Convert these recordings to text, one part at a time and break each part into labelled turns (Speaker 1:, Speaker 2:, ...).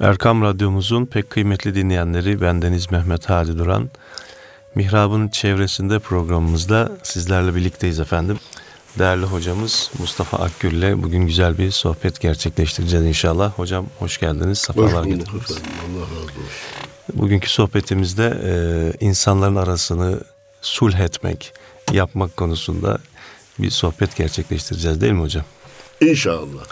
Speaker 1: Erkam Radyomuzun pek kıymetli dinleyenleri bendeniz Mehmet Hadi Duran. Mihrab'ın çevresinde programımızda sizlerle birlikteyiz efendim. Değerli hocamız Mustafa Akgül ile bugün güzel bir sohbet gerçekleştireceğiz inşallah. Hocam hoş geldiniz, sefalar getirdiniz. Allah razı olsun. Bugünkü sohbetimizde e, insanların arasını sulh etmek, yapmak konusunda bir sohbet gerçekleştireceğiz değil mi hocam?
Speaker 2: İnşallah.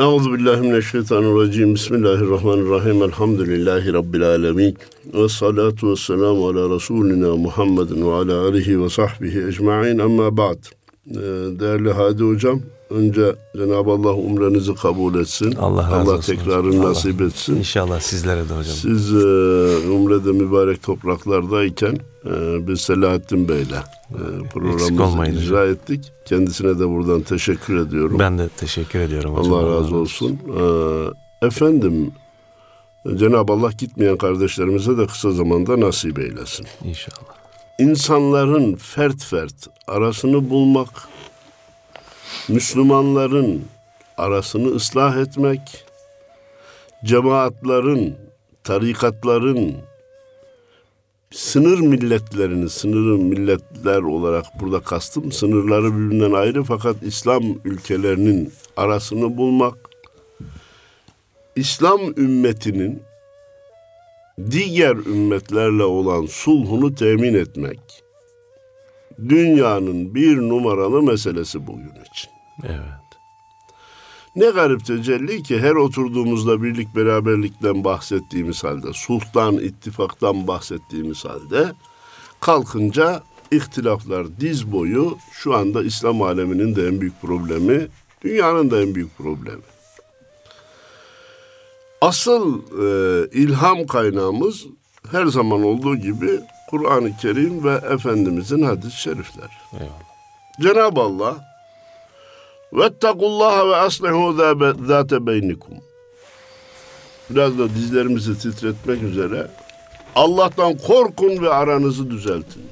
Speaker 2: Euzu billahi mineşşeytanirracim. Bismillahirrahmanirrahim. Elhamdülillahi rabbil alamin. Ve salatu vesselamu ala Resulina Muhammedin ve ala alihi ve sahbihi ecmaîn. Amma ba'd. Değerli Hadi hocam, önce Cenab-ı Allah umrenizi kabul etsin.
Speaker 1: Allah razı
Speaker 2: Allah
Speaker 1: olsun.
Speaker 2: tekrarını
Speaker 1: Allah.
Speaker 2: nasip etsin.
Speaker 1: İnşallah sizlere de hocam.
Speaker 2: Siz e, umrede mübarek topraklardayken e, biz Selahattin Bey'le e, programımızı icra ettik. Kendisine de buradan teşekkür ediyorum.
Speaker 1: Ben de teşekkür ediyorum hocam.
Speaker 2: Allah razı olsun. Ee, efendim Cenab-ı Allah gitmeyen kardeşlerimize de kısa zamanda nasip eylesin.
Speaker 1: İnşallah.
Speaker 2: İnsanların fert fert arasını bulmak, Müslümanların arasını ıslah etmek, cemaatların, tarikatların, sınır milletlerini, sınırı milletler olarak burada kastım, sınırları birbirinden ayrı fakat İslam ülkelerinin arasını bulmak, İslam ümmetinin diğer ümmetlerle olan sulhunu temin etmek, dünyanın bir numaralı meselesi bugün için.
Speaker 1: Evet.
Speaker 2: Ne garip tecelli ki her oturduğumuzda birlik beraberlikten bahsettiğimiz halde, sulhtan, ittifaktan bahsettiğimiz halde kalkınca ihtilaflar diz boyu şu anda İslam aleminin de en büyük problemi, dünyanın da en büyük problemi. Asıl e, ilham kaynağımız her zaman olduğu gibi Kur'an-ı Kerim ve Efendimizin hadis-i şerifleri.
Speaker 1: Eyvallah.
Speaker 2: Cenab-ı Allah Vettakullaha ve aslihu zâte beynikum. Biraz da dizlerimizi titretmek üzere Allah'tan korkun ve aranızı düzeltin.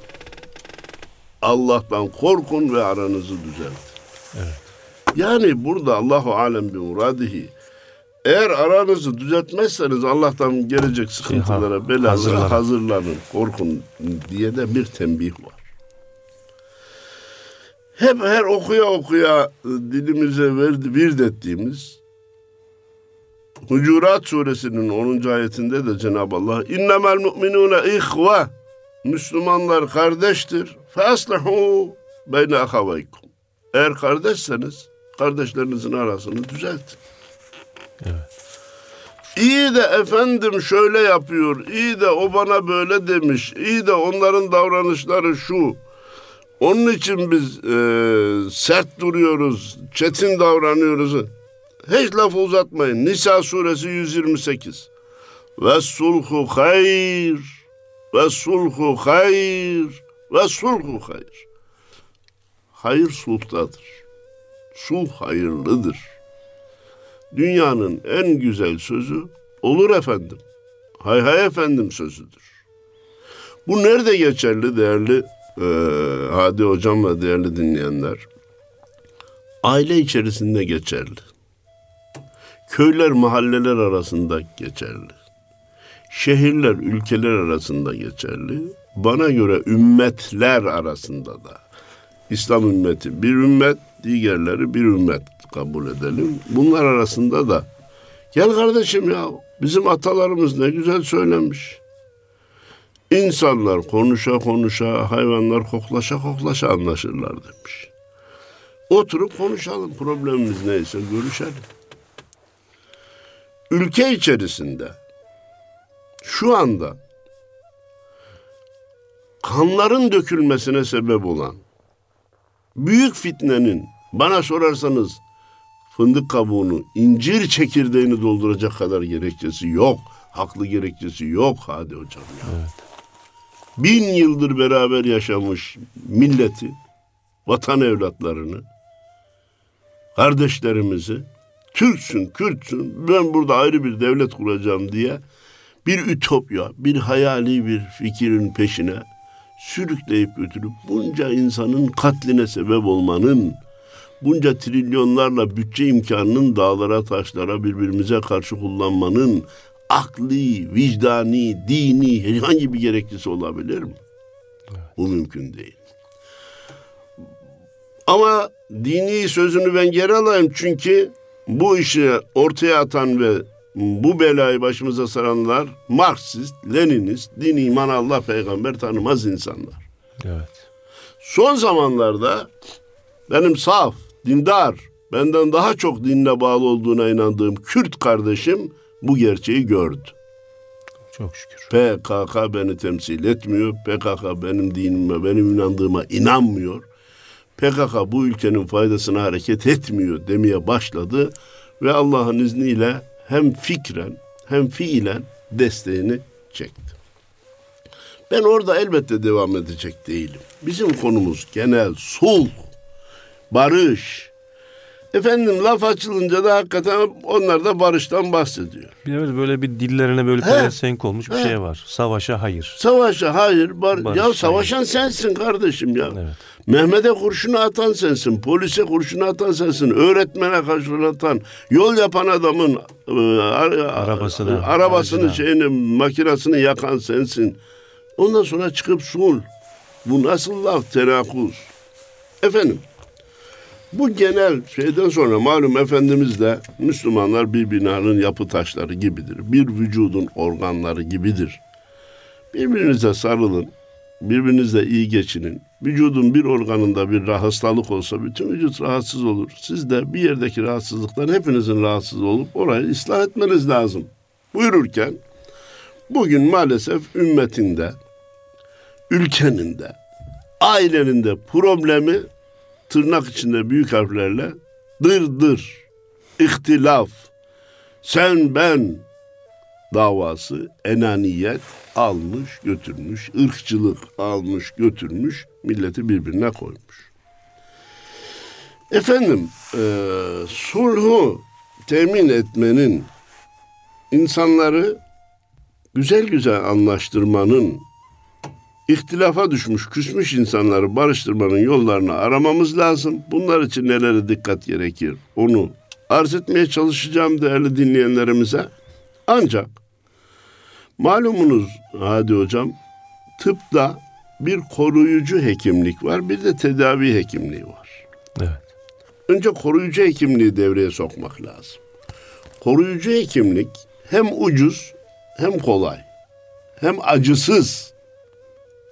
Speaker 2: Allah'tan korkun ve aranızı düzeltin.
Speaker 1: Evet.
Speaker 2: Yani burada Allahu alem bi muradihi eğer aranızı düzeltmezseniz Allah'tan gelecek sıkıntılara, belalara
Speaker 1: hazırlanın.
Speaker 2: hazırlanın, korkun diye de bir tembih var. Hep her okuya okuya e, dilimize verdi, vird ettiğimiz Hucurat suresinin 10. ayetinde de Cenab-ı Allah innemel mu'minune ihve Müslümanlar kardeştir. Feslihu beyne ahavaykum. Eğer kardeşseniz kardeşlerinizin arasını düzeltin. İyi de efendim şöyle yapıyor, iyi de o bana böyle demiş, iyi de onların davranışları şu. Onun için biz e, sert duruyoruz, çetin davranıyoruz. Hiç lafı uzatmayın. Nisa suresi 128. Ve sulhu hayr, ve sulhu hayr, ve sulhu hayr. Hayır sulhtadır. Sulh hayırlıdır. Dünyanın en güzel sözü olur efendim. Hay hay efendim sözüdür. Bu nerede geçerli değerli e, Hadi Hocam ve değerli dinleyenler? Aile içerisinde geçerli. Köyler, mahalleler arasında geçerli. Şehirler, ülkeler arasında geçerli. Bana göre ümmetler arasında da. İslam ümmeti bir ümmet, diğerleri bir ümmet kabul edelim. Bunlar arasında da gel kardeşim ya bizim atalarımız ne güzel söylemiş. İnsanlar konuşa konuşa, hayvanlar koklaşa koklaşa anlaşırlar demiş. Oturup konuşalım problemimiz neyse görüşelim. Ülke içerisinde şu anda kanların dökülmesine sebep olan büyük fitnenin bana sorarsanız fındık kabuğunu, incir çekirdeğini dolduracak kadar gerekçesi yok. Haklı gerekçesi yok hadi hocam ya. Bin yıldır beraber yaşamış milleti, vatan evlatlarını, kardeşlerimizi, Türksün, Kürtsün, ben burada ayrı bir devlet kuracağım diye bir ütopya, bir hayali bir fikrin peşine sürükleyip götürüp bunca insanın katline sebep olmanın, bunca trilyonlarla bütçe imkanının dağlara taşlara birbirimize karşı kullanmanın akli, vicdani, dini herhangi bir gereklisi olabilir mi? Bu mümkün değil. Ama dini sözünü ben geri alayım çünkü bu işi ortaya atan ve bu belayı başımıza saranlar Marksist, Leninist, din, iman, Allah, peygamber tanımaz insanlar.
Speaker 1: Evet.
Speaker 2: Son zamanlarda benim saf, dindar, benden daha çok dinle bağlı olduğuna inandığım Kürt kardeşim bu gerçeği gördü.
Speaker 1: Çok şükür.
Speaker 2: PKK beni temsil etmiyor. PKK benim dinime, benim inandığıma inanmıyor. PKK bu ülkenin faydasına hareket etmiyor demeye başladı ve Allah'ın izniyle hem fikren hem fiilen desteğini çekti. Ben orada elbette devam edecek değilim. Bizim konumuz genel sulh, barış. Efendim laf açılınca da hakikaten onlar da barıştan bahsediyor.
Speaker 1: Bir de böyle bir dillerine böyle pelesenk olmuş bir
Speaker 2: He.
Speaker 1: şey var. Savaşa hayır.
Speaker 2: Savaşa hayır. Bar
Speaker 1: Barış,
Speaker 2: ya savaşan sensin kardeşim ya.
Speaker 1: Evet.
Speaker 2: Mehmet'e kurşunu atan sensin. Polise kurşunu atan sensin. Öğretmene kurşunu atan. Yol yapan adamın e, ara-
Speaker 1: Arabasını,
Speaker 2: arabasını
Speaker 1: aracına.
Speaker 2: şeyini makinesini yakan sensin. Ondan sonra çıkıp sul. Bu nasıl laf tenakuz? Efendim bu genel şeyden sonra malum Efendimiz de Müslümanlar bir binanın yapı taşları gibidir. Bir vücudun organları gibidir. Birbirinize sarılın. Birbirinizle iyi geçinin. Vücudun bir organında bir hastalık olsa bütün vücut rahatsız olur. Siz de bir yerdeki rahatsızlıktan hepinizin rahatsız olup orayı ıslah etmeniz lazım. Buyururken bugün maalesef ümmetinde, ülkenin de, ailenin de problemi tırnak içinde büyük harflerle dırdır, ihtilaf, sen ben davası enaniyet almış götürmüş, ırkçılık almış götürmüş, milleti birbirine koymuş. Efendim, e, sulhu temin etmenin, insanları güzel güzel anlaştırmanın, ihtilafa düşmüş, küsmüş insanları barıştırmanın yollarını aramamız lazım. Bunlar için nelere dikkat gerekir? Onu arz etmeye çalışacağım değerli dinleyenlerimize. Ancak malumunuz Hadi Hocam tıpta bir koruyucu hekimlik var bir de tedavi hekimliği var.
Speaker 1: Evet.
Speaker 2: Önce koruyucu hekimliği devreye sokmak lazım. Koruyucu hekimlik hem ucuz hem kolay hem acısız.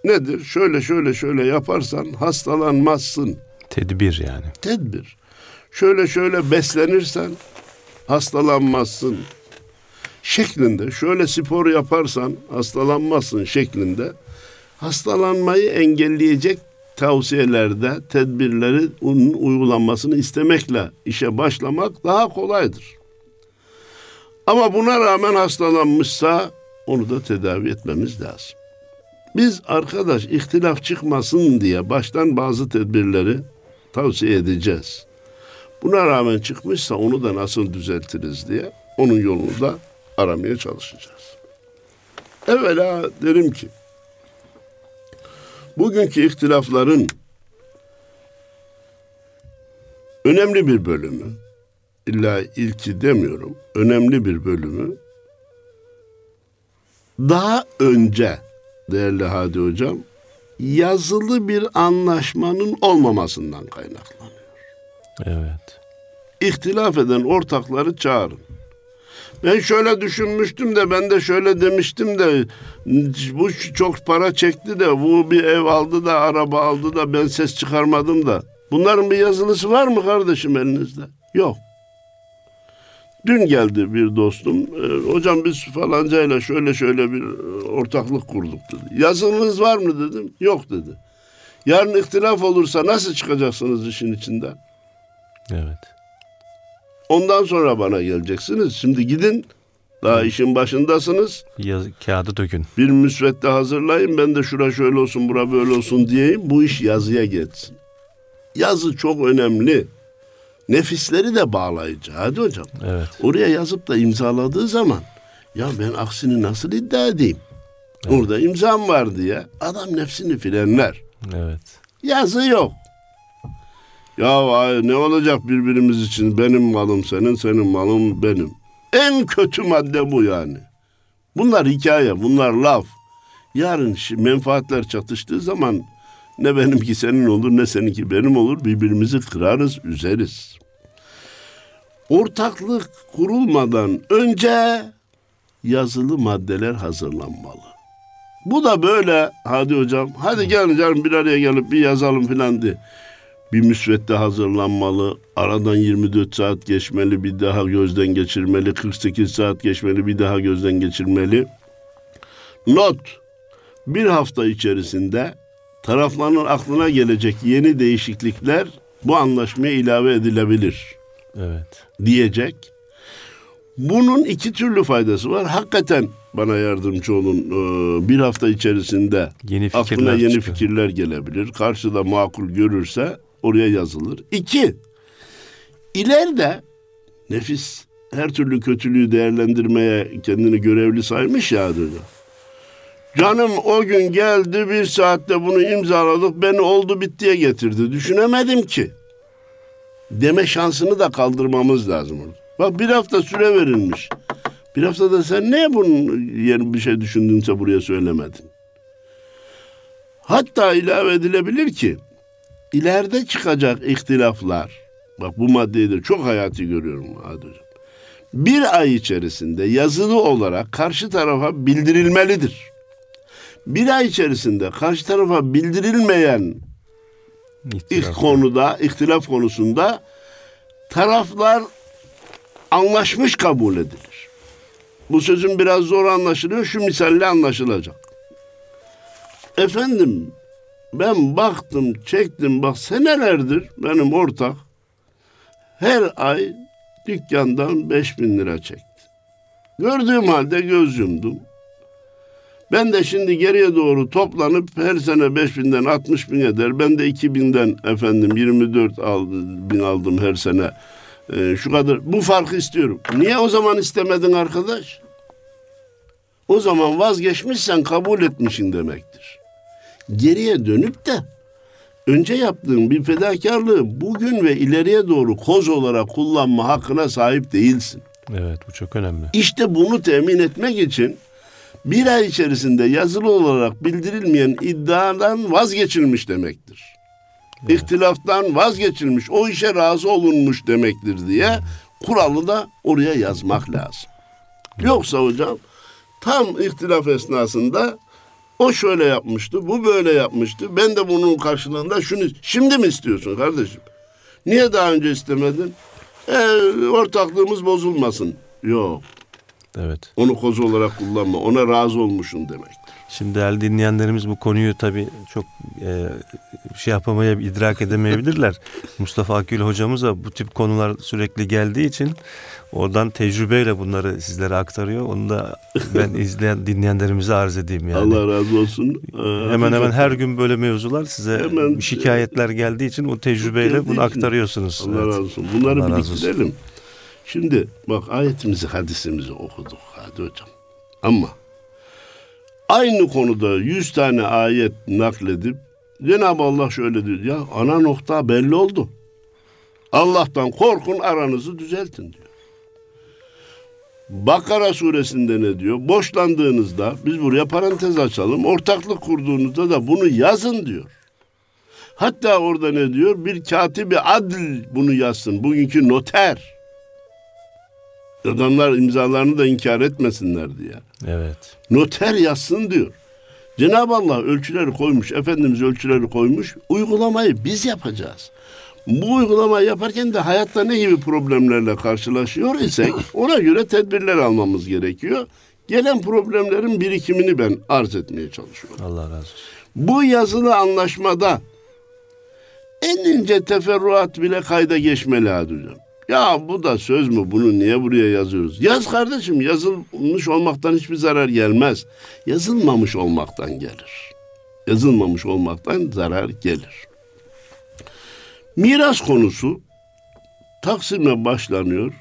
Speaker 2: Nedir? Şöyle şöyle şöyle yaparsan hastalanmazsın.
Speaker 1: Tedbir yani.
Speaker 2: Tedbir. Şöyle şöyle beslenirsen hastalanmazsın şeklinde şöyle spor yaparsan hastalanmazsın şeklinde hastalanmayı engelleyecek tavsiyelerde tedbirleri onun uygulanmasını istemekle işe başlamak daha kolaydır. Ama buna rağmen hastalanmışsa onu da tedavi etmemiz lazım. Biz arkadaş ihtilaf çıkmasın diye baştan bazı tedbirleri tavsiye edeceğiz. Buna rağmen çıkmışsa onu da nasıl düzeltiriz diye onun yolunu da aramaya çalışacağız. Evvela derim ki bugünkü ihtilafların önemli bir bölümü illa ilki demiyorum önemli bir bölümü daha önce değerli Hadi Hocam yazılı bir anlaşmanın olmamasından kaynaklanıyor.
Speaker 1: Evet.
Speaker 2: İhtilaf eden ortakları çağırın. Ben şöyle düşünmüştüm de ben de şöyle demiştim de bu çok para çekti de bu bir ev aldı da araba aldı da ben ses çıkarmadım da. Bunların bir yazılısı var mı kardeşim elinizde? Yok. Dün geldi bir dostum. "E, hocam biz falancayla şöyle şöyle bir e, ortaklık kurduk dedi. Yazınız var mı dedim. Yok dedi. Yarın ihtilaf olursa nasıl çıkacaksınız işin içinden?
Speaker 1: Evet.
Speaker 2: Ondan sonra bana geleceksiniz. Şimdi gidin. Daha işin başındasınız.
Speaker 1: Yaz, kağıdı dökün.
Speaker 2: Bir müsvedde hazırlayın. Ben de şura şöyle olsun, bura böyle olsun diyeyim. Bu iş yazıya geçsin. Yazı çok önemli. Nefisleri de bağlayıcı. Hadi hocam.
Speaker 1: Evet.
Speaker 2: Oraya yazıp da imzaladığı zaman ya ben aksini nasıl iddia edeyim? Orada imzam var diye adam nefsini frenler.
Speaker 1: Evet.
Speaker 2: Yazı yok. Ya ay, ne olacak birbirimiz için benim malım senin senin malım benim. En kötü madde bu yani. Bunlar hikaye, bunlar laf. Yarın menfaatler çatıştığı zaman ne benimki senin olur ne seninki benim olur. Birbirimizi kırarız, üzeriz. Ortaklık kurulmadan önce yazılı maddeler hazırlanmalı. Bu da böyle hadi hocam hadi gelin canım bir araya gelip bir yazalım filan diye. Bir müsvedde hazırlanmalı. Aradan 24 saat geçmeli. Bir daha gözden geçirmeli. 48 saat geçmeli. Bir daha gözden geçirmeli. Not. Bir hafta içerisinde tarafların aklına gelecek yeni değişiklikler bu anlaşmaya ilave edilebilir.
Speaker 1: Evet.
Speaker 2: Diyecek. Bunun iki türlü faydası var. Hakikaten bana yardımcı olun. Ee, bir hafta içerisinde
Speaker 1: yeni
Speaker 2: aklına yeni çıkıyor. fikirler gelebilir. Karşıda makul görürse oraya yazılır. İki, ileride nefis her türlü kötülüğü değerlendirmeye kendini görevli saymış ya diyor. Canım o gün geldi bir saatte bunu imzaladık beni oldu bittiye getirdi. Düşünemedim ki. Deme şansını da kaldırmamız lazım. Bak bir hafta süre verilmiş. Bir haftada sen niye bunun yeni bir şey düşündünse buraya söylemedin? Hatta ilave edilebilir ki ileride çıkacak ihtilaflar, bak bu maddeyi de çok hayati görüyorum hocam. Bir ay içerisinde yazılı olarak karşı tarafa bildirilmelidir. Bir ay içerisinde karşı tarafa bildirilmeyen ilk konuda, ihtilaf konusunda taraflar anlaşmış kabul edilir. Bu sözün biraz zor anlaşılıyor, şu misalle anlaşılacak. Efendim ben baktım, çektim bak senelerdir benim ortak her ay dükkandan beş bin lira çekti. Gördüğüm halde göz yumdum. Ben de şimdi geriye doğru toplanıp her sene beş binden altmış bin eder. Ben de iki binden efendim yirmi dört bin aldım her sene. Ee, şu kadar bu farkı istiyorum. Niye o zaman istemedin arkadaş? O zaman vazgeçmişsen kabul etmişsin demektir geriye dönüp de önce yaptığın bir fedakarlığı bugün ve ileriye doğru koz olarak kullanma hakkına sahip değilsin.
Speaker 1: Evet bu çok önemli.
Speaker 2: İşte bunu temin etmek için bir ay içerisinde yazılı olarak bildirilmeyen iddiadan vazgeçilmiş demektir. Evet. İhtilaftan vazgeçilmiş, o işe razı olunmuş demektir diye kuralı da oraya yazmak lazım. Yoksa hocam tam ihtilaf esnasında o şöyle yapmıştı, bu böyle yapmıştı. Ben de bunun karşılığında şunu... Şimdi mi istiyorsun kardeşim? Niye daha önce istemedin? E, ortaklığımız bozulmasın. Yok.
Speaker 1: Evet.
Speaker 2: Onu koz olarak kullanma. Ona razı olmuşsun demek.
Speaker 1: Şimdi değerli dinleyenlerimiz bu konuyu tabii çok e, şey yapamayıp idrak edemeyebilirler. Mustafa Akgül hocamız da bu tip konular sürekli geldiği için oradan tecrübeyle bunları sizlere aktarıyor. Onu da ben izleyen dinleyenlerimize arz edeyim yani.
Speaker 2: Allah razı olsun.
Speaker 1: Ee, hemen hemen her gün böyle mevzular size hemen, şikayetler geldiği için o tecrübeyle bunu aktarıyorsunuz.
Speaker 2: Allah evet. razı olsun. Bunları Allah biriktirelim. Şimdi bak ayetimizi hadisimizi okuduk hadi hocam. Ama aynı konuda yüz tane ayet nakledip Cenab-ı Allah şöyle diyor ya ana nokta belli oldu. Allah'tan korkun aranızı düzeltin diyor. Bakara suresinde ne diyor? Boşlandığınızda biz buraya parantez açalım. Ortaklık kurduğunuzda da bunu yazın diyor. Hatta orada ne diyor? Bir katibi adl bunu yazsın. Bugünkü noter. Adamlar imzalarını da inkar etmesinler diye.
Speaker 1: Evet.
Speaker 2: Noter yazsın diyor. Cenab-ı Allah ölçüleri koymuş, Efendimiz ölçüleri koymuş. Uygulamayı biz yapacağız. Bu uygulamayı yaparken de hayatta ne gibi problemlerle karşılaşıyor isek ona göre tedbirler almamız gerekiyor. Gelen problemlerin birikimini ben arz etmeye çalışıyorum.
Speaker 1: Allah razı olsun.
Speaker 2: Bu yazılı anlaşmada en ince teferruat bile kayda geçmeli hocam. Ya bu da söz mü? Bunu niye buraya yazıyoruz? Yaz kardeşim. Yazılmış olmaktan hiçbir zarar gelmez. Yazılmamış olmaktan gelir. Yazılmamış olmaktan zarar gelir. Miras konusu Taksim'e başlanıyor.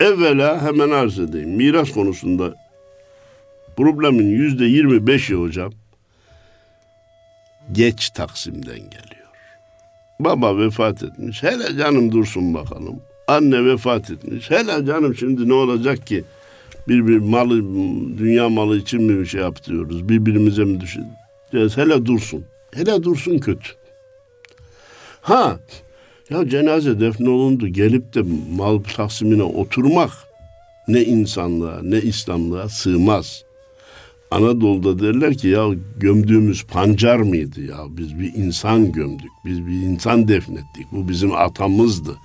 Speaker 2: Evvela hemen arz edeyim. Miras konusunda problemin yüzde yirmi beşi hocam geç Taksim'den geliyor. Baba vefat etmiş. Hele canım dursun bakalım. Anne vefat etmiş. Hele canım şimdi ne olacak ki? Bir bir malı, dünya malı için mi bir şey yapıyoruz? Birbirimize mi düşüneceğiz? Hele dursun. Hele dursun kötü. Ha, ya cenaze defnolundu gelip de mal taksimine oturmak ne insanlığa ne İslamlığa sığmaz. Anadolu'da derler ki ya gömdüğümüz pancar mıydı ya biz bir insan gömdük biz bir insan defnettik bu bizim atamızdı.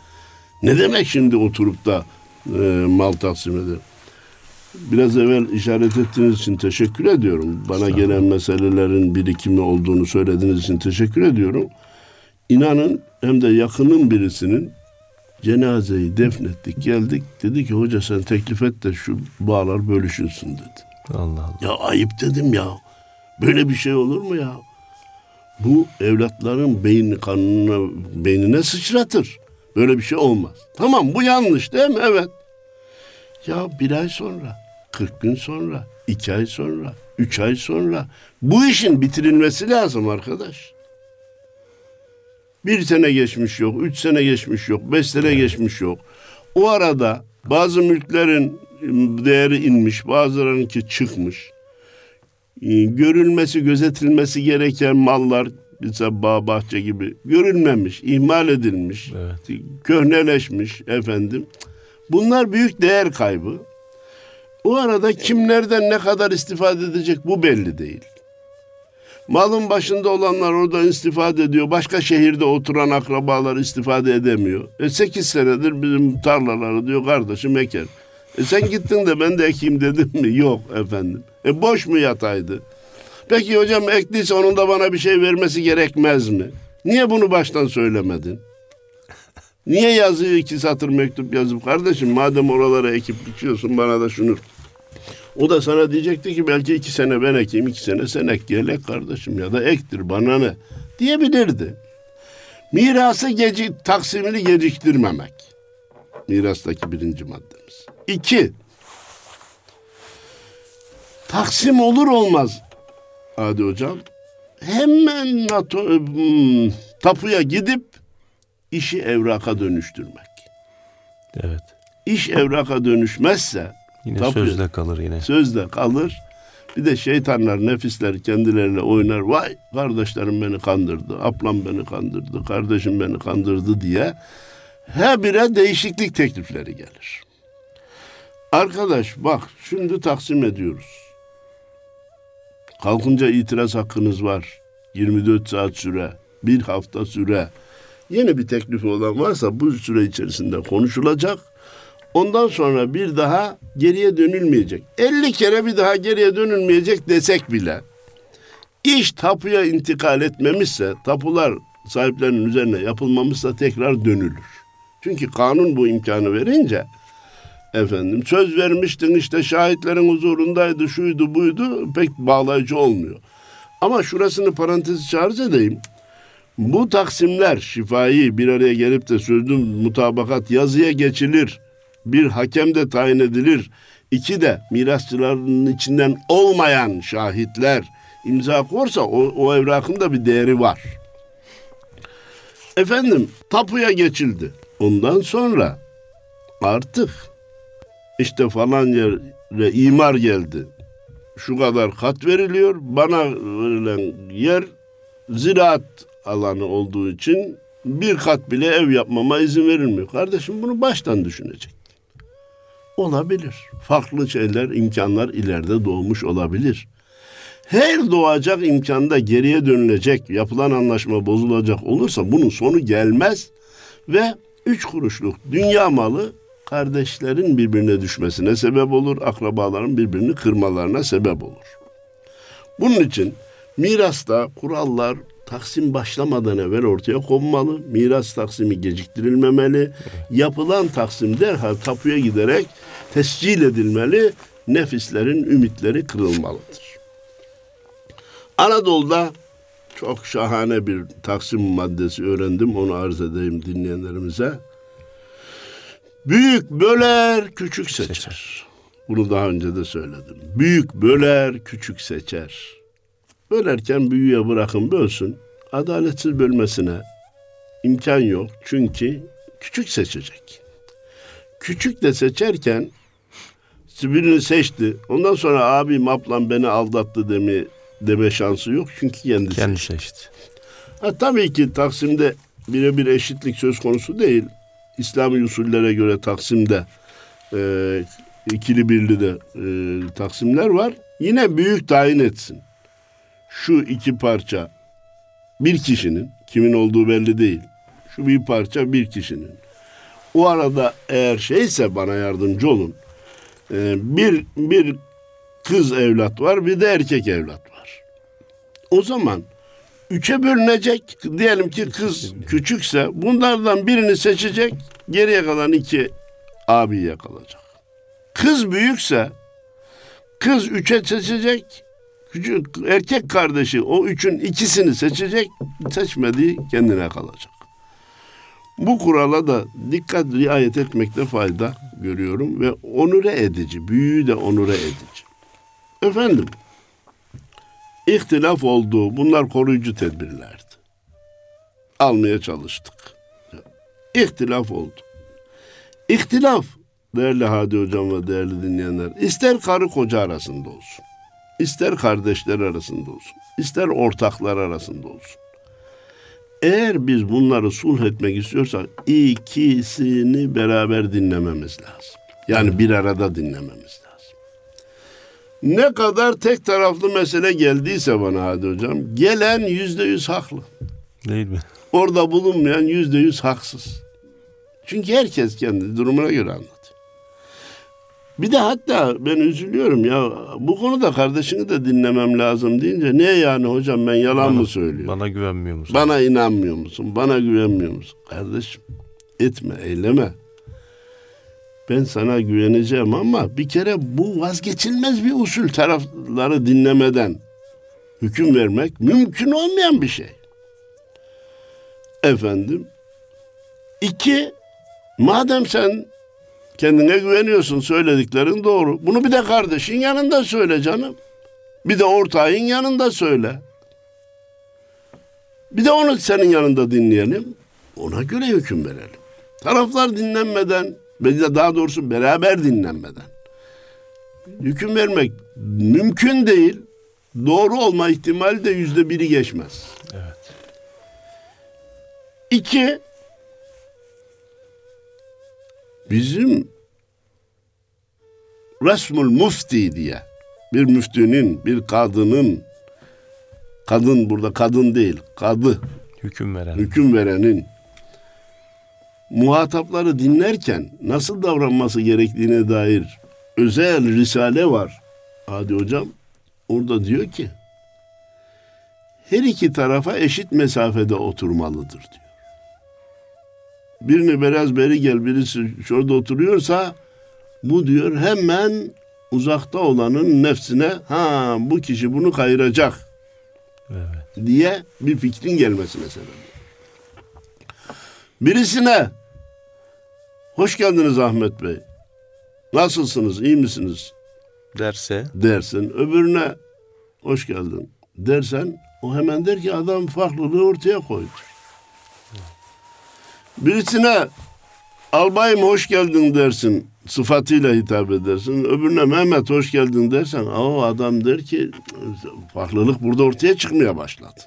Speaker 2: Ne demek şimdi oturup da e, mal taksim eder? Biraz evvel işaret ettiğiniz için teşekkür ediyorum. Bana gelen meselelerin birikimi olduğunu söylediğiniz için teşekkür ediyorum. İnanın hem de yakının birisinin cenazeyi defnettik geldik. Dedi ki hoca sen teklif et de şu bağlar bölüşülsün dedi.
Speaker 1: Allah Allah.
Speaker 2: Ya ayıp dedim ya. Böyle bir şey olur mu ya? Bu evlatların beyin kanına, beynine sıçratır. Böyle bir şey olmaz. Tamam bu yanlış değil mi? Evet. Ya bir ay sonra, 40 gün sonra, iki ay sonra, üç ay sonra bu işin bitirilmesi lazım arkadaş. Bir sene geçmiş yok, üç sene geçmiş yok, beş sene geçmiş yok. O arada bazı mülklerin değeri inmiş, bazılarınınki çıkmış. Ee, Görülmesi, gözetilmesi gereken mallar, mesela bağ bahçe gibi görülmemiş, ihmal edilmiş,
Speaker 1: Evet.
Speaker 2: köhneleşmiş efendim. Bunlar büyük değer kaybı. O arada kimlerden ne kadar istifade edecek bu belli değil. Malın başında olanlar orada istifade ediyor. Başka şehirde oturan akrabalar istifade edemiyor. E 8 senedir bizim tarlaları diyor kardeşim eker. E sen gittin de ben de ekeyim dedim mi? Yok efendim. E boş mu yataydı? Peki hocam ektiyse onun da bana bir şey vermesi gerekmez mi? Niye bunu baştan söylemedin? Niye yazıyor iki satır mektup yazıp kardeşim madem oralara ekip biçiyorsun bana da şunu o da sana diyecekti ki belki iki sene ben ekeyim, iki sene sen ek gel kardeşim ya da ektir bana ne diyebilirdi. Mirası geci, taksimini geciktirmemek. Mirastaki birinci maddemiz. İki, taksim olur olmaz Hadi hocam. Hemen NATO, hmm, tapuya gidip işi evraka dönüştürmek.
Speaker 1: Evet.
Speaker 2: İş evraka dönüşmezse
Speaker 1: Yine
Speaker 2: Tabii.
Speaker 1: sözde kalır yine.
Speaker 2: sözde kalır. Bir de şeytanlar, nefisler kendileriyle oynar. Vay kardeşlerim beni kandırdı, ablam beni kandırdı, kardeşim beni kandırdı diye her bire değişiklik teklifleri gelir. Arkadaş bak şimdi taksim ediyoruz. Kalkınca itiraz hakkınız var. 24 saat süre, bir hafta süre. Yeni bir teklifi olan varsa bu süre içerisinde konuşulacak. Ondan sonra bir daha geriye dönülmeyecek. 50 kere bir daha geriye dönülmeyecek desek bile iş tapuya intikal etmemişse, tapular sahiplerinin üzerine yapılmamışsa tekrar dönülür. Çünkü kanun bu imkanı verince efendim söz vermiştin işte şahitlerin huzurundaydı şuydu buydu pek bağlayıcı olmuyor. Ama şurasını parantez içi arz edeyim. Bu taksimler şifai bir araya gelip de sözlü mutabakat yazıya geçilir. Bir hakem de tayin edilir. İki de mirasçıların içinden olmayan şahitler imza korsa o, o evrakın da bir değeri var. Efendim tapuya geçildi. Ondan sonra artık işte falan yere imar geldi. Şu kadar kat veriliyor. Bana verilen yer ziraat alanı olduğu için bir kat bile ev yapmama izin verilmiyor. Kardeşim bunu baştan düşünecek. Olabilir. Farklı şeyler, imkanlar ileride doğmuş olabilir. Her doğacak imkanda geriye dönülecek, yapılan anlaşma bozulacak olursa bunun sonu gelmez ve üç kuruşluk dünya malı kardeşlerin birbirine düşmesine sebep olur, akrabaların birbirini kırmalarına sebep olur. Bunun için mirasta kurallar taksim başlamadan evvel ortaya konmalı. Miras taksimi geciktirilmemeli. Yapılan taksim derhal tapuya giderek tescil edilmeli. Nefislerin ümitleri kırılmalıdır. Anadolu'da çok şahane bir taksim maddesi öğrendim. Onu arz edeyim dinleyenlerimize. Büyük böler, küçük seçer.
Speaker 1: Seçer.
Speaker 2: Bunu daha önce de söyledim. Büyük böler, küçük seçer. Bölerken büyüğe bırakın bölsün. Adaletsiz bölmesine imkan yok. Çünkü küçük seçecek. Küçük de seçerken birini seçti. Ondan sonra abim ablam beni aldattı deme, deme şansı yok. Çünkü kendisi.
Speaker 1: Kendi seçti.
Speaker 2: Ha, tabii ki Taksim'de birebir eşitlik söz konusu değil. İslami usullere göre Taksim'de e, ikili birli de e, Taksimler var. Yine büyük tayin etsin. Şu iki parça bir kişinin, kimin olduğu belli değil. Şu bir parça bir kişinin. O arada eğer şeyse bana yardımcı olun. E, bir, bir kız evlat var, bir de erkek evlat var. O zaman üçe bölünecek. Diyelim ki kız küçükse bunlardan birini seçecek. Geriye kalan iki abiye kalacak. Kız büyükse kız üçe seçecek. Küçük, erkek kardeşi o üçün ikisini seçecek. Seçmediği kendine kalacak. Bu kurala da dikkat riayet etmekte fayda görüyorum ve onure edici, büyüğü de onure edici. Efendim, ihtilaf oldu. Bunlar koruyucu tedbirlerdi. Almaya çalıştık. İhtilaf oldu. İhtilaf değerli Hadi Hocam ve değerli dinleyenler ister karı koca arasında olsun. ister kardeşler arasında olsun. ister ortaklar arasında olsun. Eğer biz bunları sulh etmek istiyorsak ikisini beraber dinlememiz lazım. Yani bir arada dinlememiz lazım. Ne kadar tek taraflı mesele geldiyse bana hadi hocam gelen yüzde yüz haklı.
Speaker 1: Değil mi?
Speaker 2: Orada bulunmayan yüzde yüz haksız. Çünkü herkes kendi durumuna göre anlatıyor. Bir de hatta ben üzülüyorum ya bu konuda kardeşini de dinlemem lazım deyince ne yani hocam ben yalan
Speaker 1: Bana-
Speaker 2: mı söylüyorum?
Speaker 1: Bana güvenmiyor musun?
Speaker 2: Bana inanmıyor musun? Bana güvenmiyor musun? Kardeşim etme, eyleme. Ben sana güveneceğim ama bir kere bu vazgeçilmez bir usul tarafları dinlemeden hüküm vermek mümkün olmayan bir şey. Efendim. İki, madem sen kendine güveniyorsun söylediklerin doğru. Bunu bir de kardeşin yanında söyle canım. Bir de ortağın yanında söyle. Bir de onu senin yanında dinleyelim. Ona göre hüküm verelim. Taraflar dinlenmeden, ve daha doğrusu beraber dinlenmeden hüküm vermek mümkün değil. Doğru olma ihtimali de yüzde biri geçmez.
Speaker 1: Evet.
Speaker 2: İki, bizim resmul mufti diye bir müftünün, bir kadının, kadın burada kadın değil, kadı,
Speaker 1: Hüküm veren.
Speaker 2: hüküm verenin muhatapları dinlerken nasıl davranması gerektiğine dair özel risale var. Hadi hocam orada diyor ki her iki tarafa eşit mesafede oturmalıdır diyor. Birini biraz beri gel birisi şurada oturuyorsa bu diyor hemen uzakta olanın nefsine ha bu kişi bunu kayıracak
Speaker 1: Evet.
Speaker 2: diye bir fikrin gelmesi mesela. Birisine hoş geldiniz Ahmet Bey. Nasılsınız, iyi misiniz
Speaker 1: Derse
Speaker 2: dersin. Öbürüne hoş geldin dersen o hemen der ki adam farklılığı ortaya koydu. Birisine albayım hoş geldin dersin. Sıfatıyla hitap edersin. Öbürüne Mehmet hoş geldin dersen o adam der ki farklılık burada ortaya çıkmaya başladı.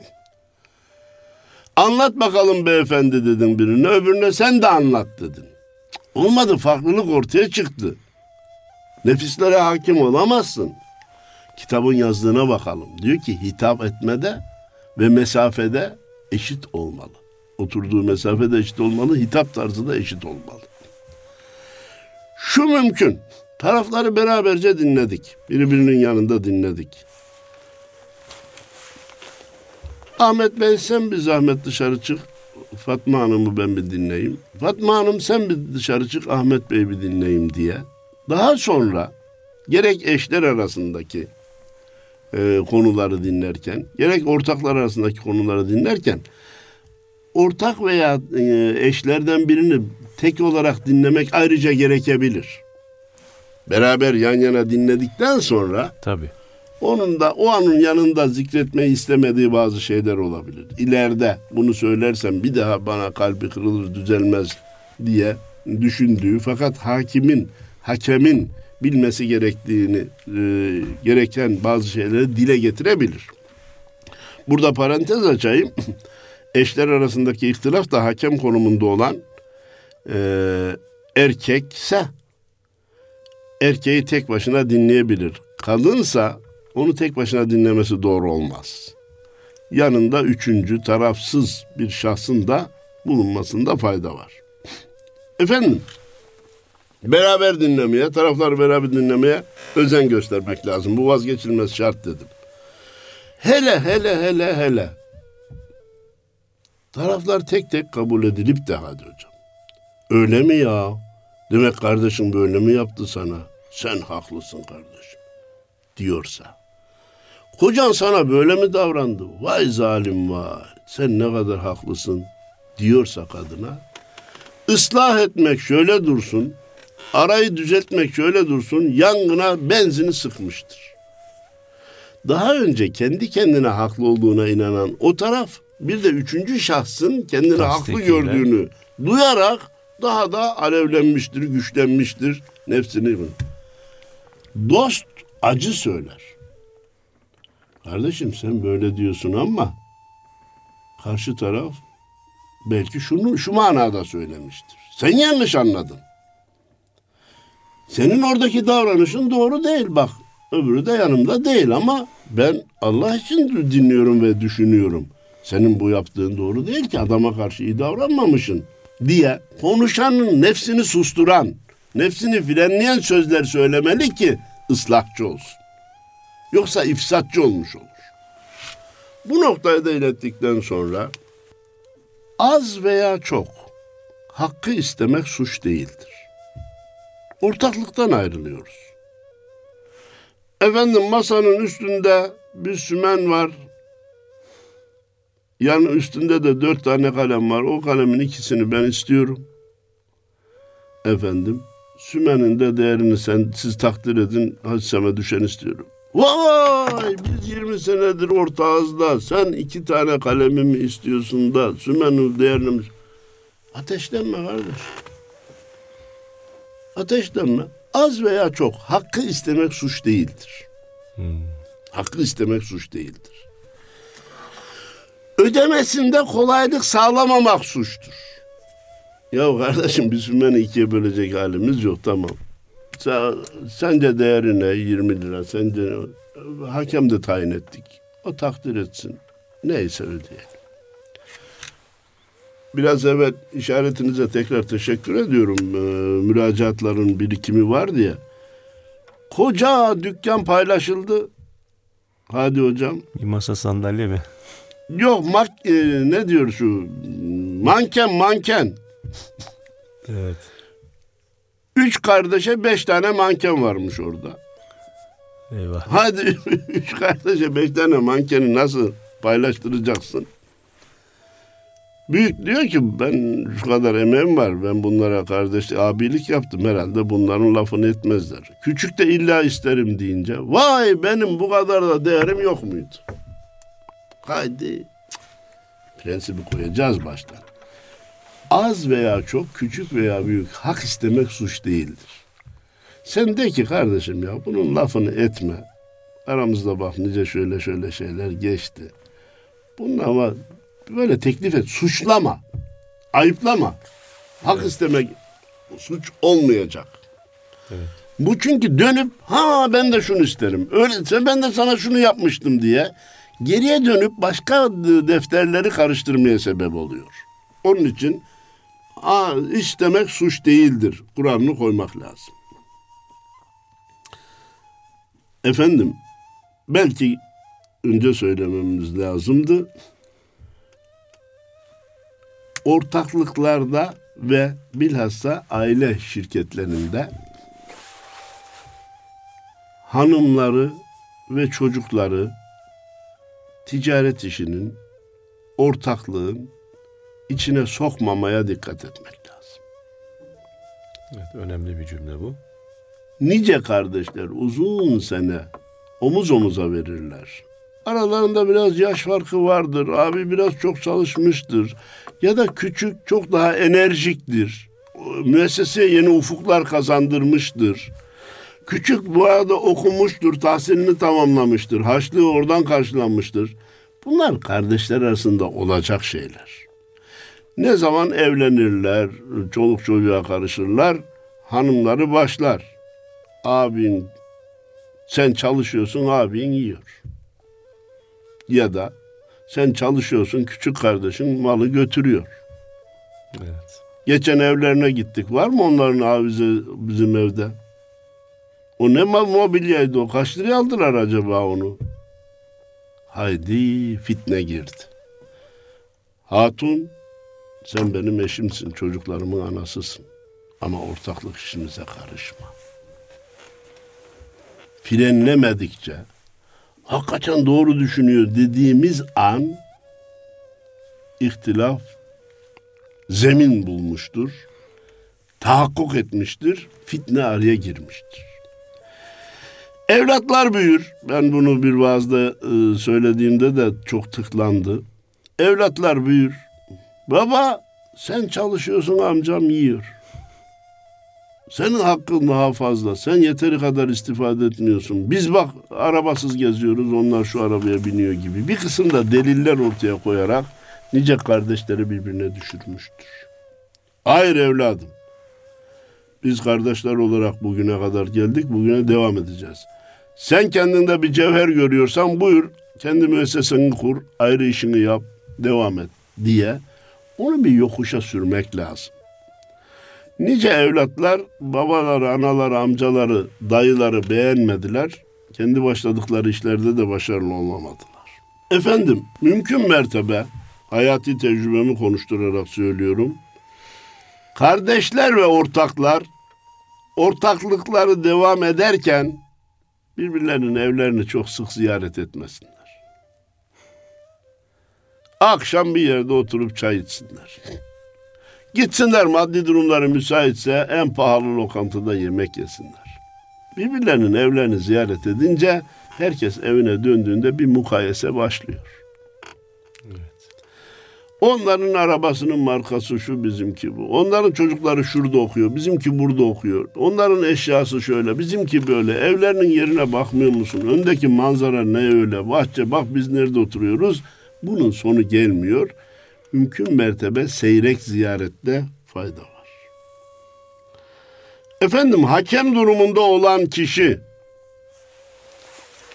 Speaker 2: Anlat bakalım beyefendi dedin birine. Öbürüne sen de anlat dedin. Olmadı farklılık ortaya çıktı. Nefislere hakim olamazsın. Kitabın yazdığına bakalım. Diyor ki hitap etmede ve mesafede eşit olmalı. Oturduğu mesafede eşit olmalı, hitap tarzı da eşit olmalı. Şu mümkün. Tarafları beraberce dinledik. Birbirinin yanında dinledik. Ahmet Bey sen bir zahmet dışarı çık. Fatma Hanım'ı ben bir dinleyeyim. Fatma Hanım sen bir dışarı çık Ahmet Bey bir dinleyeyim diye. Daha sonra gerek eşler arasındaki e, konuları dinlerken, gerek ortaklar arasındaki konuları dinlerken ortak veya e, eşlerden birini tek olarak dinlemek ayrıca gerekebilir. Beraber yan yana dinledikten sonra
Speaker 1: tabii.
Speaker 2: Onun da o anın yanında zikretmeyi istemediği bazı şeyler olabilir. İleride bunu söylersem bir daha bana kalbi kırılır düzelmez diye düşündüğü fakat hakimin, hakemin bilmesi gerektiğini e, gereken bazı şeyleri dile getirebilir. Burada parantez açayım. Eşler arasındaki ihtilaf da hakem konumunda olan e, erkekse erkeği tek başına dinleyebilir. Kadınsa onu tek başına dinlemesi doğru olmaz. Yanında üçüncü tarafsız bir şahsın da bulunmasında fayda var. Efendim, beraber dinlemeye, taraflar beraber dinlemeye özen göstermek lazım. Bu vazgeçilmez şart dedim. Hele hele hele hele. Taraflar tek tek kabul edilip de hadi hocam. Öyle mi ya? Demek kardeşim böyle mi yaptı sana? Sen haklısın kardeşim. Diyorsa. Kocan sana böyle mi davrandı? Vay zalim vay. Sen ne kadar haklısın diyorsa kadına. ıslah etmek şöyle dursun. Arayı düzeltmek şöyle dursun. Yangına benzini sıkmıştır. Daha önce kendi kendine haklı olduğuna inanan o taraf bir de üçüncü şahsın kendini haklı gördüğünü duyarak daha da alevlenmiştir, güçlenmiştir nefsini. Dost acı söyler. Kardeşim sen böyle diyorsun ama karşı taraf belki şunu şu manada söylemiştir. Sen yanlış anladın. Senin oradaki davranışın doğru değil bak. Öbürü de yanımda değil ama ben Allah için dinliyorum ve düşünüyorum. Senin bu yaptığın doğru değil ki adama karşı iyi davranmamışsın diye konuşanın nefsini susturan, nefsini frenleyen sözler söylemeli ki ıslahçı olsun. Yoksa ifsatçı olmuş olur. Bu noktayı da ilettikten sonra az veya çok hakkı istemek suç değildir. Ortaklıktan ayrılıyoruz. Efendim masanın üstünde bir sümen var. Yan üstünde de dört tane kalem var. O kalemin ikisini ben istiyorum. Efendim sümenin de değerini sen siz takdir edin. Hadseme düşen istiyorum. Vay biz 20 senedir ortağız da sen iki tane kalemimi istiyorsun da sümenin değerini mi? Ateşlenme kardeş. Ateşlenme. Az veya çok hakkı istemek suç değildir. Hakkı istemek suç değildir. Ödemesinde kolaylık sağlamamak suçtur. Ya kardeşim biz sümeni ikiye bölecek halimiz yok tamam. Sen, sence değeri ne? 20 lira. Sence hakem de tayin ettik. O takdir etsin. Neyse ödeyelim. Biraz evvel işaretinize tekrar teşekkür ediyorum. Ee, müracaatların birikimi var diye. Koca dükkan paylaşıldı. Hadi hocam.
Speaker 1: Bir masa sandalye mi?
Speaker 2: Yok mak e, ne diyor şu manken manken.
Speaker 1: Evet.
Speaker 2: Üç kardeşe beş tane manken varmış orada.
Speaker 1: Eyvah.
Speaker 2: Hadi üç kardeşe beş tane mankeni nasıl paylaştıracaksın? Büyük diyor ki ben şu kadar emeğim var. Ben bunlara kardeş abilik yaptım. Herhalde bunların lafını etmezler. Küçük de illa isterim deyince vay benim bu kadar da değerim yok muydu? Haydi. Prensibi koyacağız baştan. Az veya çok, küçük veya büyük hak istemek suç değildir. Sen de ki kardeşim ya bunun lafını etme. Aramızda bak nice şöyle şöyle şeyler geçti. Bunun ama böyle teklif et. Suçlama. Ayıplama. Hak istemek suç olmayacak. Bu çünkü dönüp ha ben de şunu isterim. Öyleyse ben de sana şunu yapmıştım diye geriye dönüp başka defterleri karıştırmaya sebep oluyor. Onun için istemek suç değildir. Kur'an'ını koymak lazım. Efendim, belki önce söylememiz lazımdı. Ortaklıklarda ve bilhassa aile şirketlerinde hanımları ve çocukları ticaret işinin, ortaklığın içine sokmamaya dikkat etmek lazım.
Speaker 1: Evet, önemli bir cümle bu.
Speaker 2: Nice kardeşler uzun sene omuz omuza verirler. Aralarında biraz yaş farkı vardır. Abi biraz çok çalışmıştır. Ya da küçük çok daha enerjiktir. Müesseseye yeni ufuklar kazandırmıştır. Küçük bu arada okumuştur, tahsilini tamamlamıştır, haçlığı oradan karşılanmıştır. Bunlar kardeşler arasında olacak şeyler. Ne zaman evlenirler, çoluk çocuğa karışırlar, hanımları başlar. Abin, sen çalışıyorsun, abin yiyor. Ya da sen çalışıyorsun, küçük kardeşin malı götürüyor.
Speaker 1: Evet.
Speaker 2: Geçen evlerine gittik. Var mı onların avize bizim evde? O ne mal mobilyaydı o? Kaç liraya aldılar acaba onu? Haydi fitne girdi. Hatun sen benim eşimsin, çocuklarımın anasısın. Ama ortaklık işimize karışma. Frenlemedikçe, hakikaten doğru düşünüyor dediğimiz an ihtilaf zemin bulmuştur. Tahakkuk etmiştir. Fitne araya girmiştir. Evlatlar büyür. Ben bunu bir vaazda e, söylediğimde de çok tıklandı. Evlatlar büyür. Baba sen çalışıyorsun amcam yiyor. Senin hakkın daha fazla. Sen yeteri kadar istifade etmiyorsun. Biz bak arabasız geziyoruz onlar şu arabaya biniyor gibi. Bir kısım da deliller ortaya koyarak nice kardeşleri birbirine düşürmüştür. Hayır evladım. Biz kardeşler olarak bugüne kadar geldik, bugüne devam edeceğiz. Sen kendinde bir cevher görüyorsan buyur, kendi müesseseni kur, ayrı işini yap, devam et diye onu bir yokuşa sürmek lazım. Nice evlatlar babaları, anaları, amcaları, dayıları beğenmediler. Kendi başladıkları işlerde de başarılı olamadılar. Efendim, mümkün mertebe hayati tecrübemi konuşturarak söylüyorum. Kardeşler ve ortaklar ortaklıkları devam ederken birbirlerinin evlerini çok sık ziyaret etmesinler. Akşam bir yerde oturup çay içsinler. Gitsinler maddi durumları müsaitse en pahalı lokantada yemek yesinler. Birbirlerinin evlerini ziyaret edince herkes evine döndüğünde bir mukayese başlıyor. Onların arabasının markası şu bizimki bu. Onların çocukları şurada okuyor. Bizimki burada okuyor. Onların eşyası şöyle. Bizimki böyle. Evlerinin yerine bakmıyor musun? Öndeki manzara ne öyle? Bahçe bak biz nerede oturuyoruz? Bunun sonu gelmiyor. Mümkün mertebe seyrek ziyarette fayda var. Efendim hakem durumunda olan kişi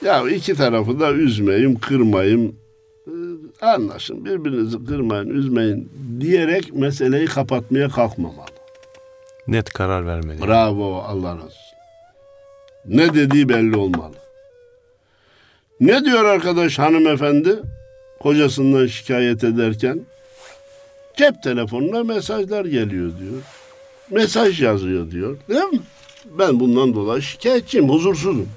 Speaker 2: ya iki tarafı da üzmeyeyim, kırmayayım, anlaşın birbirinizi kırmayın, üzmeyin diyerek meseleyi kapatmaya kalkmamalı.
Speaker 1: Net karar vermeli.
Speaker 2: Bravo Allah razı olsun. Ne dediği belli olmalı. Ne diyor arkadaş hanımefendi kocasından şikayet ederken? Cep telefonuna mesajlar geliyor diyor. Mesaj yazıyor diyor. Değil mi? Ben bundan dolayı şikayetçiyim, huzursuzum.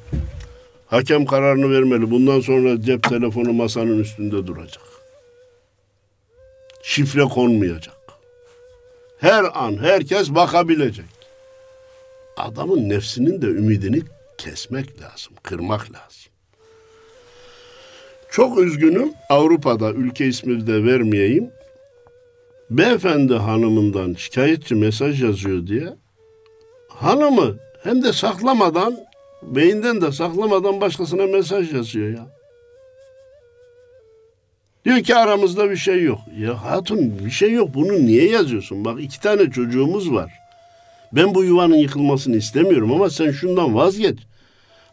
Speaker 2: Hakem kararını vermeli. Bundan sonra cep telefonu masanın üstünde duracak. Şifre konmayacak. Her an herkes bakabilecek. Adamın nefsinin de ümidini kesmek lazım, kırmak lazım. Çok üzgünüm Avrupa'da ülke ismi de vermeyeyim. Beyefendi hanımından şikayetçi mesaj yazıyor diye hanımı hem de saklamadan beyinden de saklamadan başkasına mesaj yazıyor ya. Diyor ki aramızda bir şey yok. Ya hatun bir şey yok. Bunu niye yazıyorsun? Bak iki tane çocuğumuz var. Ben bu yuvanın yıkılmasını istemiyorum ama sen şundan vazgeç.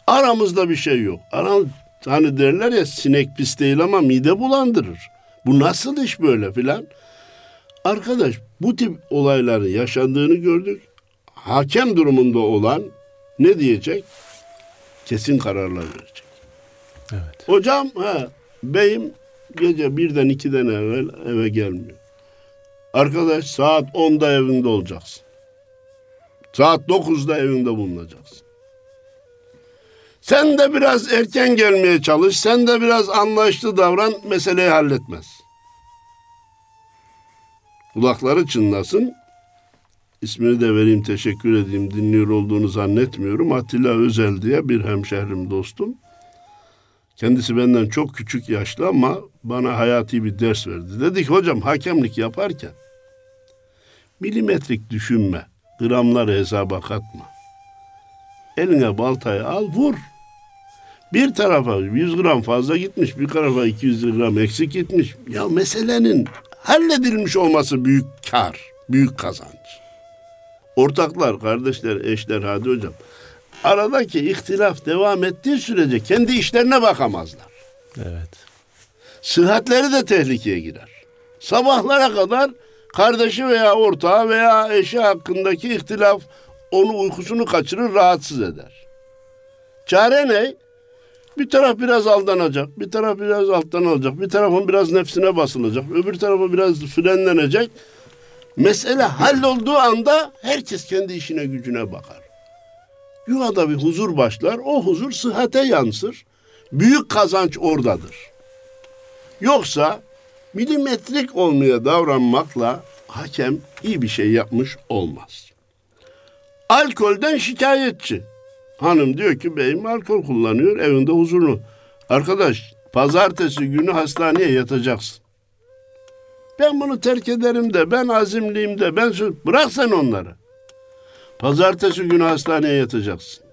Speaker 2: Aramızda bir şey yok. Aram, hani derler ya sinek pis değil ama mide bulandırır. Bu nasıl iş böyle filan? Arkadaş bu tip olayların yaşandığını gördük. Hakem durumunda olan ne diyecek? Kesin kararlar verecek.
Speaker 1: Evet.
Speaker 2: Hocam ha, beyim gece birden ikiden evvel eve gelmiyor. Arkadaş saat 10'da evinde olacaksın. Saat 9'da evinde bulunacaksın. Sen de biraz erken gelmeye çalış. Sen de biraz anlayışlı davran. Meseleyi halletmez. Kulakları çınlasın. İsmini de vereyim, teşekkür edeyim. Dinliyor olduğunu zannetmiyorum. Atilla Özel diye bir hemşehrim dostum. Kendisi benden çok küçük yaşlı ama bana hayati bir ders verdi. Dedi ki hocam hakemlik yaparken milimetrik düşünme, gramları hesaba katma. Eline baltayı al vur. Bir tarafa 100 gram fazla gitmiş, bir tarafa 200 gram eksik gitmiş. Ya meselenin halledilmiş olması büyük kar, büyük kazanç. Ortaklar, kardeşler, eşler, hadi hocam. Aradaki ihtilaf devam ettiği sürece kendi işlerine bakamazlar.
Speaker 1: Evet.
Speaker 2: Sıhhatleri de tehlikeye girer. Sabahlara kadar kardeşi veya ortağı veya eşi hakkındaki ihtilaf onu uykusunu kaçırır, rahatsız eder. Çare ne? Bir taraf biraz aldanacak, bir taraf biraz alttan alacak, bir tarafın biraz nefsine basılacak, öbür tarafa biraz frenlenecek. Mesele hallolduğu anda herkes kendi işine gücüne bakar. Yuvada bir huzur başlar, o huzur sıhhate yansır. Büyük kazanç oradadır. Yoksa milimetrik olmaya davranmakla hakem iyi bir şey yapmış olmaz. Alkolden şikayetçi. Hanım diyor ki beyim alkol kullanıyor evinde huzurlu. Arkadaş pazartesi günü hastaneye yatacaksın. Ben bunu terk ederim de ben azimliyim de ben söz... Bırak sen onları. Pazartesi günü hastaneye yatacaksın.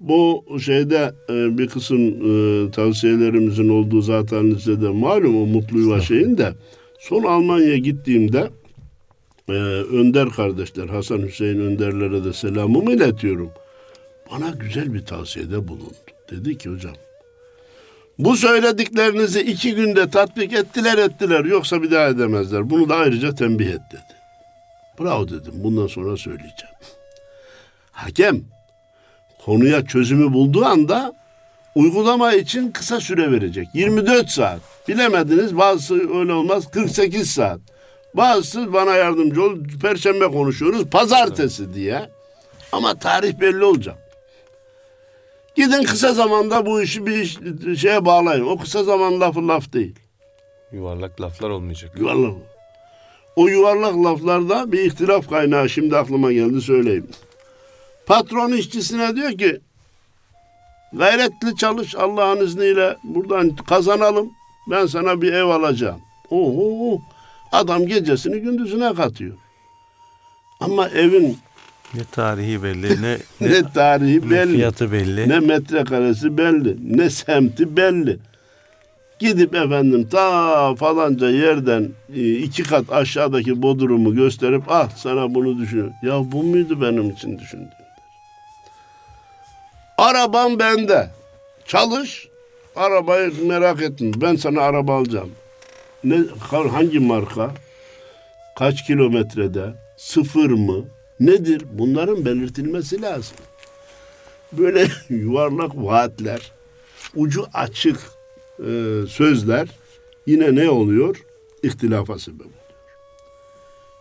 Speaker 2: Bu şeyde e, bir kısım e, tavsiyelerimizin olduğu zaten listede malum o mutlu yuva şeyinde. Son Almanya'ya gittiğimde e, Önder kardeşler Hasan Hüseyin Önderlere de selamımı iletiyorum. Bana güzel bir tavsiyede bulundu. Dedi ki hocam bu söylediklerinizi iki günde tatbik ettiler ettiler yoksa bir daha edemezler. Bunu da ayrıca tembih et dedi. Bravo dedim bundan sonra söyleyeceğim. Hakem konuya çözümü bulduğu anda uygulama için kısa süre verecek. 24 saat. Bilemediniz bazısı öyle olmaz 48 saat. Bazısı bana yardımcı ol. Perşembe konuşuyoruz pazartesi diye. Ama tarih belli olacak. Gidin kısa zamanda bu işi bir iş, şeye bağlayın. O kısa zaman lafı laf değil.
Speaker 1: Yuvarlak laflar olmayacak.
Speaker 2: Yuvarlak. O yuvarlak laflarda bir ihtilaf kaynağı şimdi aklıma geldi söyleyeyim. Patron işçisine diyor ki gayretli çalış Allah'ın izniyle buradan kazanalım. Ben sana bir ev alacağım. Oho, adam gecesini gündüzüne katıyor. Ama evin
Speaker 1: Ne tarihi belli ne, ne,
Speaker 2: ne tarihi
Speaker 1: ne
Speaker 2: belli.
Speaker 1: fiyatı belli.
Speaker 2: Ne metrekaresi belli, ne semti belli. Gidip efendim ta falanca yerden e, iki kat aşağıdaki bodrumu gösterip ah sana bunu düşün. Ya bu muydu benim için düşündüğüm? Arabam bende. Çalış. Arabayı merak etme. Ben sana araba alacağım. Ne hangi marka? Kaç kilometrede? Sıfır mı? Nedir? Bunların belirtilmesi lazım böyle yuvarlak vaatler, ucu açık e, sözler yine ne oluyor? İhtilafa sebep oluyor.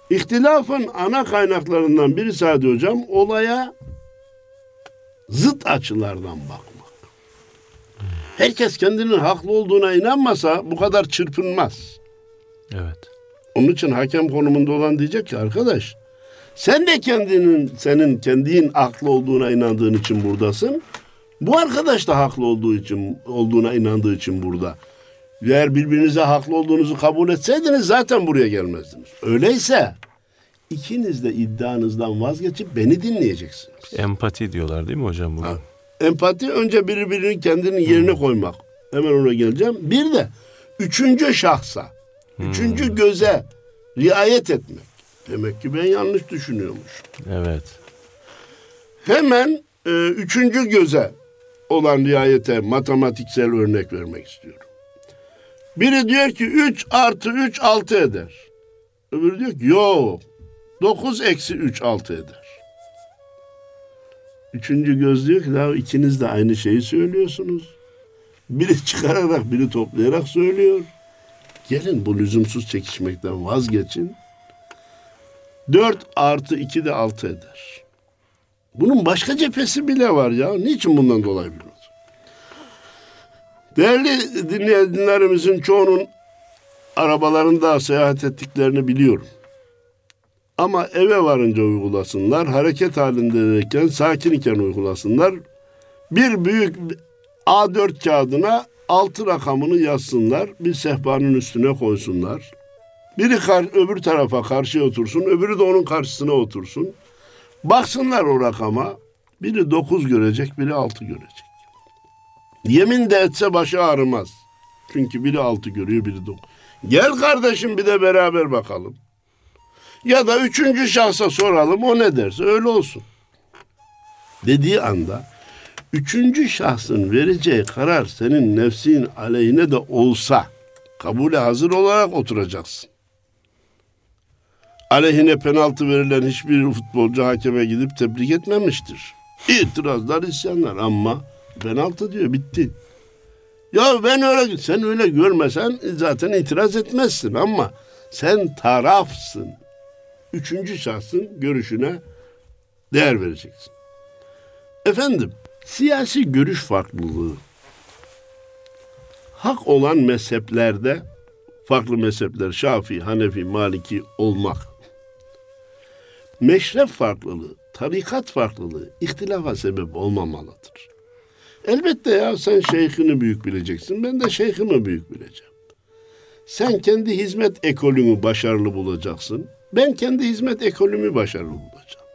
Speaker 2: İhtilafın ana kaynaklarından biri Sadi Hocam olaya zıt açılardan bakmak. Herkes kendinin haklı olduğuna inanmasa bu kadar çırpınmaz.
Speaker 1: Evet.
Speaker 2: Onun için hakem konumunda olan diyecek ki arkadaş sen de kendinin senin kendin haklı olduğuna inandığın için buradasın. Bu arkadaş da haklı olduğu için olduğuna inandığı için burada. Eğer birbirinize haklı olduğunuzu kabul etseydiniz zaten buraya gelmezdiniz. Öyleyse ikiniz de iddianızdan vazgeçip beni dinleyeceksiniz.
Speaker 1: Empati diyorlar değil mi hocam bugün?
Speaker 2: Ha. Empati önce birbirinin kendinin yerine koymak. Hemen ona geleceğim. Bir de üçüncü şahsa, üçüncü göze riayet etmek. Demek ki ben yanlış düşünüyormuş.
Speaker 1: Evet.
Speaker 2: Hemen e, üçüncü göze olan riayete matematiksel örnek vermek istiyorum. Biri diyor ki 3 artı 3 6 eder. Öbürü diyor ki yok 9 eksi 3 6 eder. Üçüncü göz diyor ki ya ikiniz de aynı şeyi söylüyorsunuz. Biri çıkararak biri toplayarak söylüyor. Gelin bu lüzumsuz çekişmekten vazgeçin. 4 artı 2 de 6 eder. Bunun başka cephesi bile var ya. Niçin bundan dolayı biliyoruz? Değerli dinleyenlerimizin çoğunun arabalarında seyahat ettiklerini biliyorum. Ama eve varınca uygulasınlar, hareket halindeyken, sakin iken uygulasınlar. Bir büyük A4 kağıdına altı rakamını yazsınlar, bir sehpanın üstüne koysunlar. Biri kar, öbür tarafa karşıya otursun, öbürü de onun karşısına otursun. Baksınlar o rakama. Biri dokuz görecek, biri altı görecek. Yemin de etse başı ağrımaz. Çünkü biri altı görüyor, biri dokuz. Gel kardeşim bir de beraber bakalım. Ya da üçüncü şahsa soralım, o ne derse öyle olsun. Dediği anda üçüncü şahsın vereceği karar senin nefsin aleyhine de olsa kabule hazır olarak oturacaksın. Aleyhine penaltı verilen hiçbir futbolcu hakeme gidip tebrik etmemiştir. İtirazlar, isyanlar ama penaltı diyor bitti. Ya ben öyle sen öyle görmesen zaten itiraz etmezsin ama sen tarafsın. Üçüncü şahsın görüşüne değer vereceksin. Efendim, siyasi görüş farklılığı hak olan mezheplerde farklı mezhepler Şafii, Hanefi, Maliki olmak. Meşrep farklılığı, tarikat farklılığı ihtilafa sebep olmamalıdır. Elbette ya sen şeyhini büyük bileceksin. Ben de şeyhimi büyük bileceğim. Sen kendi hizmet ekolünü başarılı bulacaksın. Ben kendi hizmet ekolümü başarılı bulacağım.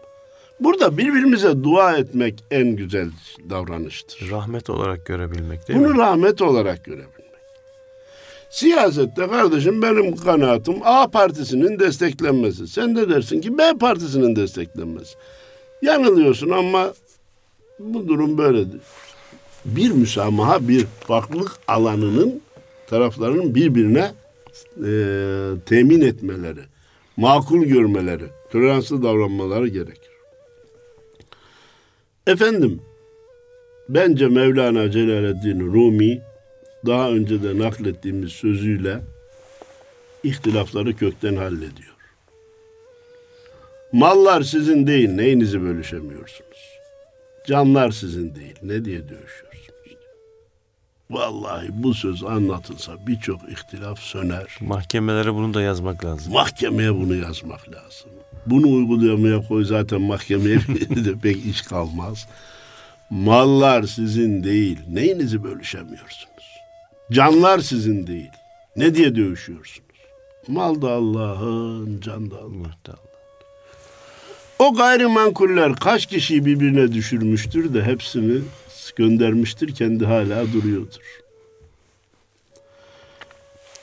Speaker 2: Burada birbirimize dua etmek en güzel davranıştır.
Speaker 1: Rahmet olarak görebilmek değil
Speaker 2: Bunu
Speaker 1: mi?
Speaker 2: rahmet olarak görebilmek. Siyasette kardeşim benim kanaatim A partisinin desteklenmesi. Sen de dersin ki B partisinin desteklenmesi. Yanılıyorsun ama bu durum böyledir. Bir müsamaha, bir farklılık alanının taraflarının birbirine e, temin etmeleri, makul görmeleri, toleranslı davranmaları gerekir. Efendim, bence Mevlana Celaleddin Rumi daha önce de naklettiğimiz sözüyle ihtilafları kökten hallediyor. Mallar sizin değil, neyinizi bölüşemiyorsunuz? Canlar sizin değil, ne diye dövüşüyorsunuz? Vallahi bu söz anlatılsa birçok ihtilaf söner.
Speaker 1: Mahkemelere bunu da yazmak lazım.
Speaker 2: Mahkemeye bunu yazmak lazım. Bunu uygulamaya koy zaten mahkemeye de pek iş kalmaz. Mallar sizin değil. Neyinizi bölüşemiyorsunuz? Canlar sizin değil. Ne diye dövüşüyorsunuz? Mal da Allah'ın, can da Allah'ın. O gayrimenkuller kaç kişiyi birbirine düşürmüştür de hepsini göndermiştir. Kendi hala duruyordur.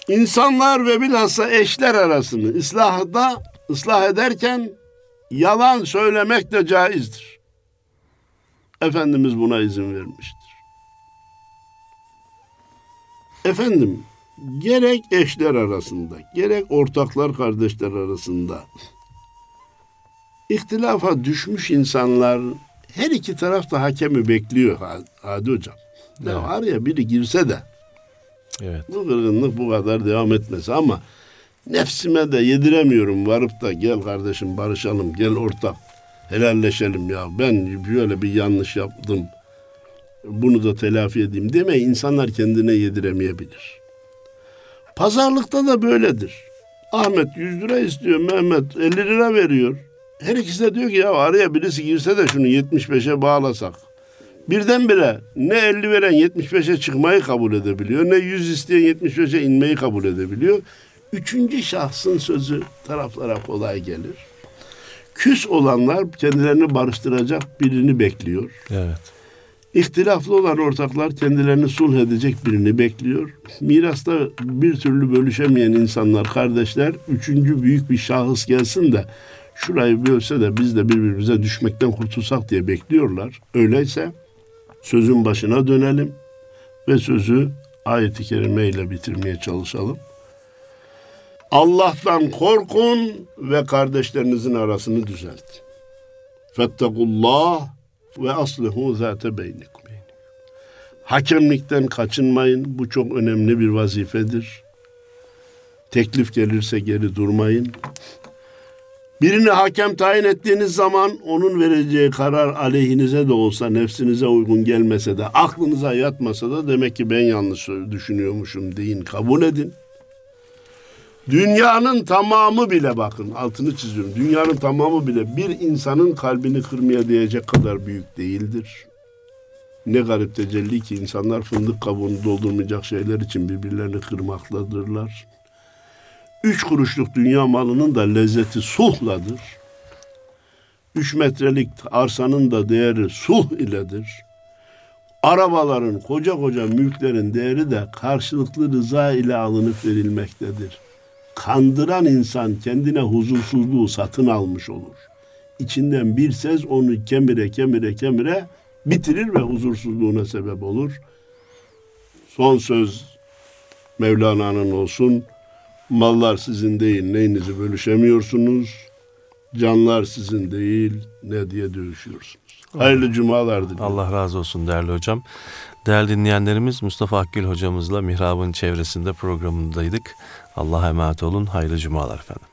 Speaker 2: İnsanlar ve bilhassa eşler arasını ıslahda ıslah ederken yalan söylemek de caizdir. Efendimiz buna izin vermiştir. Efendim gerek eşler arasında gerek ortaklar kardeşler arasında ihtilafa düşmüş insanlar her iki taraf da hakemi bekliyor Hadi hocam. Ya
Speaker 1: Evet.
Speaker 2: araya biri girse de
Speaker 1: Evet.
Speaker 2: bu kırgınlık bu kadar devam etmesi ama nefsime de yediremiyorum varıp da gel kardeşim barışalım gel ortak helalleşelim ya ben böyle bir yanlış yaptım bunu da telafi edeyim deme insanlar kendine yediremeyebilir. Pazarlıkta da böyledir. Ahmet 100 lira istiyor Mehmet 50 lira veriyor. Her ikisi de diyor ki ya araya birisi girse de şunu 75'e bağlasak. Birdenbire ne 50 veren 75'e çıkmayı kabul edebiliyor ne 100 isteyen 75'e inmeyi kabul edebiliyor. Üçüncü şahsın sözü taraflara kolay gelir. Küs olanlar kendilerini barıştıracak birini bekliyor.
Speaker 1: Evet.
Speaker 2: İhtilaflı olan ortaklar kendilerini sulh edecek birini bekliyor. Mirasta bir türlü bölüşemeyen insanlar, kardeşler, üçüncü büyük bir şahıs gelsin de şurayı bölse de biz de birbirimize düşmekten kurtulsak diye bekliyorlar. Öyleyse sözün başına dönelim ve sözü ayeti kerime ile bitirmeye çalışalım. Allah'tan korkun ve kardeşlerinizin arasını düzeltin. Fettekullah ve aslihu zate beynikum. Hakemlikten kaçınmayın. Bu çok önemli bir vazifedir. Teklif gelirse geri durmayın. Birini hakem tayin ettiğiniz zaman onun vereceği karar aleyhinize de olsa, nefsinize uygun gelmese de, aklınıza yatmasa da demek ki ben yanlış düşünüyormuşum deyin, kabul edin. Dünyanın tamamı bile bakın altını çiziyorum. Dünyanın tamamı bile bir insanın kalbini kırmaya değecek kadar büyük değildir. Ne garip tecelli ki insanlar fındık kabuğunu doldurmayacak şeyler için birbirlerini kırmaktadırlar. Üç kuruşluk dünya malının da lezzeti suhladır. 3 metrelik arsanın da değeri sulh iledir. Arabaların, koca koca mülklerin değeri de karşılıklı rıza ile alınıp verilmektedir. Kandıran insan kendine huzursuzluğu satın almış olur. İçinden bir ses onu kemire kemire kemire bitirir ve huzursuzluğuna sebep olur. Son söz Mevlana'nın olsun. Mallar sizin değil, neyinizi bölüşemiyorsunuz. Canlar sizin değil, ne diye dövüşüyorsunuz. Hayırlı cumalar dilerim.
Speaker 1: Allah razı olsun değerli hocam. Değerli dinleyenlerimiz Mustafa Akgül hocamızla Mihrab'ın çevresinde programındaydık. Allah'a emanet olun. Hayırlı cumalar efendim.